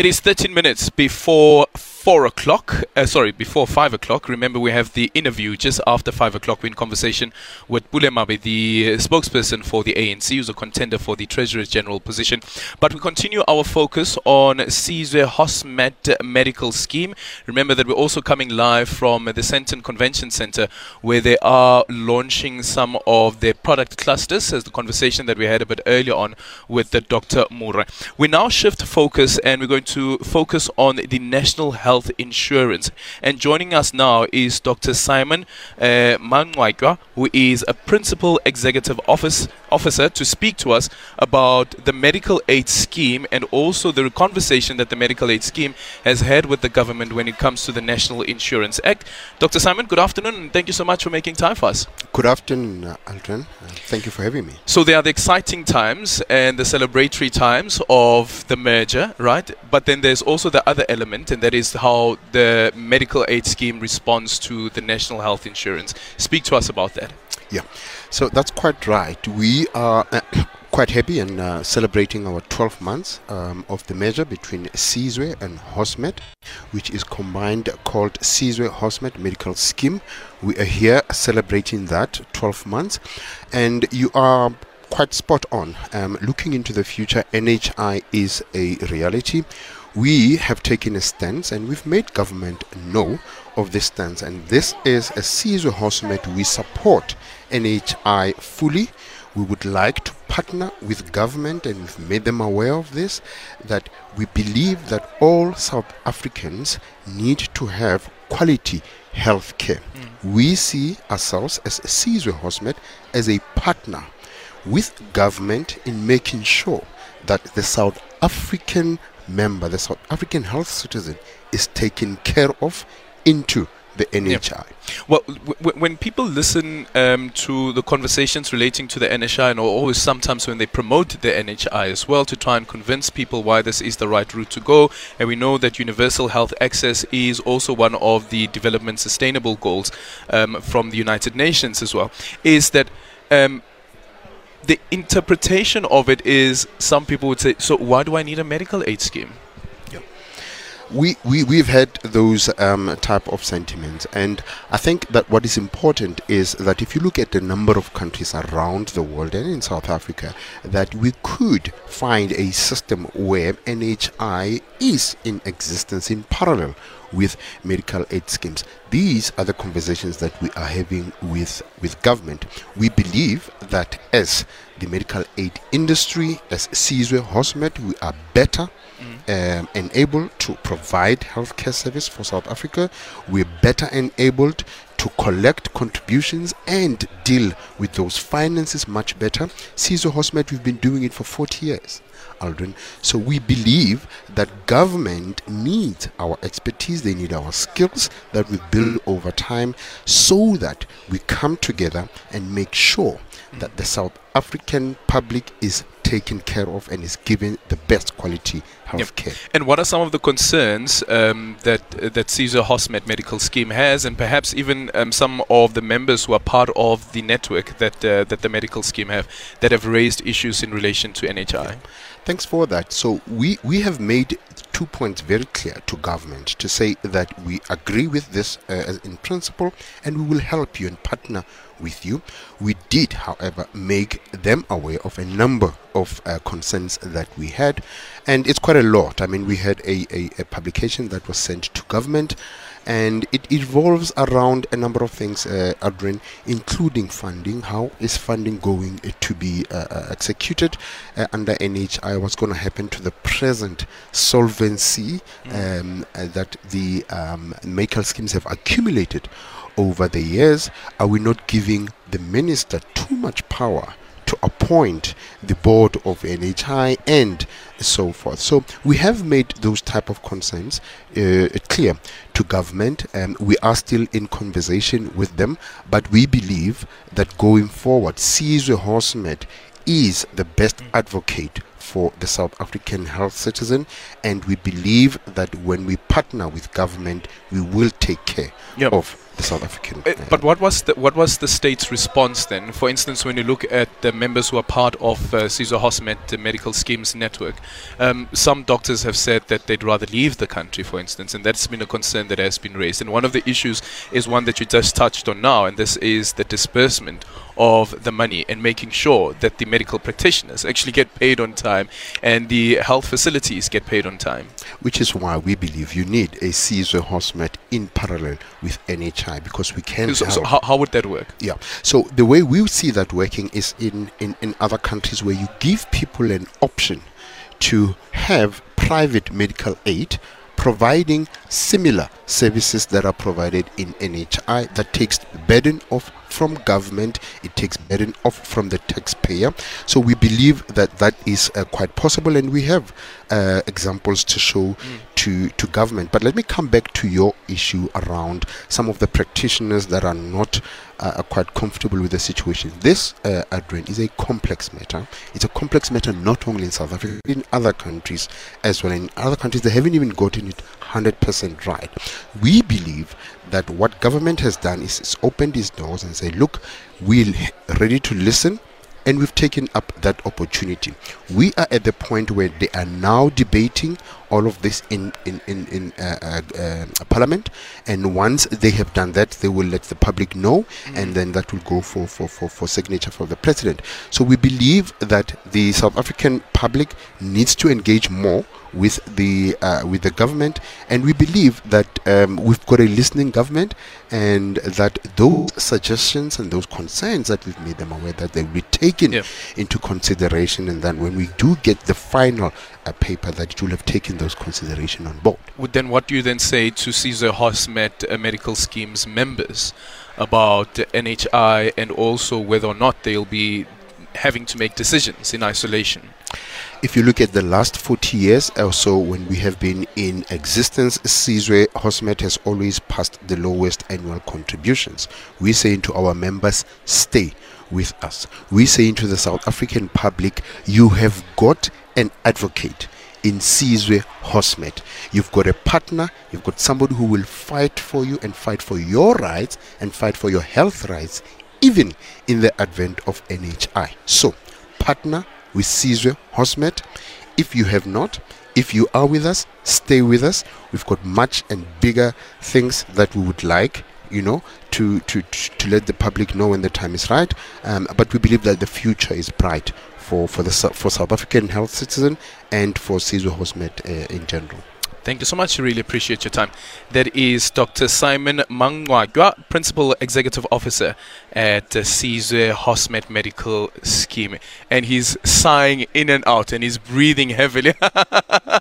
It is 13 minutes before 4 o'clock. Uh, sorry, before 5 o'clock. Remember, we have the interview just after 5 o'clock. We're in conversation with Pule Mabe, the spokesperson for the ANC, who's a contender for the Treasurer General position. But we continue our focus on Sizwe Hosmed Medical Scheme. Remember that we're also coming live from the Sandton Convention Center, where they are launching some of their product clusters, as the conversation that we had a bit earlier on with the Dr. Mura. We now shift focus and we're going to focus on the National Health Health insurance. And joining us now is Dr. Simon uh, who is a Principal Executive Office officer to speak to us about the medical aid scheme and also the conversation that the medical aid scheme has had with the government when it comes to the National Insurance Act. Dr. Simon, good afternoon and thank you so much for making time for us. Good afternoon, uh, Aldrin. Uh, thank you for having me. So, there are the exciting times and the celebratory times of the merger, right? But then there's also the other element, and that is how the medical aid scheme responds to the National Health Insurance. Speak to us about that. Yeah, so that's quite right. We are uh, quite happy and uh, celebrating our 12 months um, of the measure between Sizwe and HOSMED, which is combined called Sizwe HOSMED Medical Scheme. We are here celebrating that 12 months, and you are quite spot on. Um, looking into the future, NHI is a reality. We have taken a stance and we've made government know of this stance. And this is a Sizwe Hosmed. We support NHI fully. We would like to partner with government and we've made them aware of this that we believe that all South Africans need to have quality health care. Mm. We see ourselves as Sizwe Hosmed as a partner with government in making sure that the South African member, the South African health citizen, is taken care of into the NHI. Well, w- when people listen um, to the conversations relating to the NHI, and always sometimes when they promote the NHI as well to try and convince people why this is the right route to go, and we know that universal health access is also one of the development sustainable goals um, from the United Nations as well, is that um, the interpretation of it is some people would say, so why do I need a medical aid scheme? We, we we've had those um, type of sentiments. And i think that what is important is that if you look at the number of countries around the world and in south africa that we could find a system where nhi is in existence in parallel with medical aid schemes. These are the conversations that we are having with with government. We believe that as the medical aid industry as Sizwe Hosmed we are better um, enabled to provide healthcare service for South Africa. We're better enabled to collect contributions and deal with those finances much better. Sizwe Hosmed, we've been doing it for 40 years. Aldrin. So we believe that government needs our expertise, they need our skills that we build over time so that we come together and make sure that the South African public is taken care of and is given the best quality health care. And what are some of the concerns um, that uh, that Sizwe Hosmed Medical Scheme has, and perhaps even um, some of the members who are part of the network that uh, that the medical scheme have that have raised issues in relation to NHI? Yeah. Thanks for that. So we we have made two points very clear to government to say that we agree with this uh, in principle and we will help you and partner with you. We did, however, make them aware of a number of uh, concerns that we had, and it's quite a lot. I mean, we had a, a, a publication that was sent to government and it evolves around a number of things, uh, Adrian, including funding. How is funding going to be uh, uh executed uh, under NHI? What's going to happen to the present solvency mm. um, uh, that the um, medical schemes have accumulated over the years? Are we not giving the minister too much power? to appoint the board of NHI and so forth. So we have made those type of concerns uh, clear to government, and we are still in conversation with them. But we believe that going forward, Sizwe Hosmed is the best advocate for the South African health citizen, and we believe that when we partner with government, we will take care yep. of the South African. Uh, but what was the what was the state's response then? For instance, when you look at the members who are part of uh, Sizwe Hosmed Medical Schemes Network, um, some doctors have said that they'd rather leave the country, for instance, and that's been a concern that has been raised. And one of the issues is one that you just touched on now, and this is the disbursement of the money and making sure that the medical practitioners actually get paid on time and the health facilities get paid on time. Which is why we believe you need a Sizwe Hosmed in parallel with NHI because we can. So, so how, how would that work? Yeah. So the way we see that working is in, in, in other countries where you give people an option to have private medical aid providing similar services that are provided in NHI that takes burden off from government, it takes burden off from the taxpayer. So we believe that that is uh, quite possible, and we have uh, examples to show mm. to to government. But let me come back to your issue around some of the practitioners that are not uh, quite comfortable with the situation. This, uh, Adrian, is a complex matter. It's a complex matter not only in South Africa, in other countries as well. In other countries, they haven't even gotten it 100% right. We believe that what government has done is it's opened its doors and say, look, we're ready to listen and we've taken up that opportunity. We are at the point where they are now debating all of this in in in, in uh, uh, uh, Parliament, and once they have done that, they will let the public know, mm-hmm. and then that will go for, for, for, for signature for the president. So we believe that the South African public needs to engage more with the uh, with the government, and we believe that um, we've got a listening government, and that those suggestions and those concerns that we've made them aware that they will be taken yeah. into consideration, and then when we do get the final uh, paper, that it will have taken those consideration on board. Would then what do you then say to Sizwe Hosmed uh, Medical Schemes members about NHI and also whether or not they'll be having to make decisions in isolation? If you look at the last 40 years or so when we have been in existence, Sizwe Hosmed has always passed the lowest annual contributions. We say to our members, stay with us. We say to the South African public, you have got an advocate in Sizwe Hosmed. You've got a partner, you've got somebody who will fight for you and fight for your rights and fight for your health rights, even in the advent of NHI. So, partner with Sizwe Hosmed. If you have not, if you are with us, stay with us. We've got much and bigger things that we would like you know, to, to, to let the public know when the time is right. Um, but we believe that the future is bright for, for, the, for South African health citizen and for Sizwe Hosmed uh, in general. Thank you so much. Really appreciate your time. That is Dr. Simon Mangcwatywa, Principal Executive Officer at Sizwe Hosmed Medical Scheme. And he's sighing in and out and he's breathing heavily.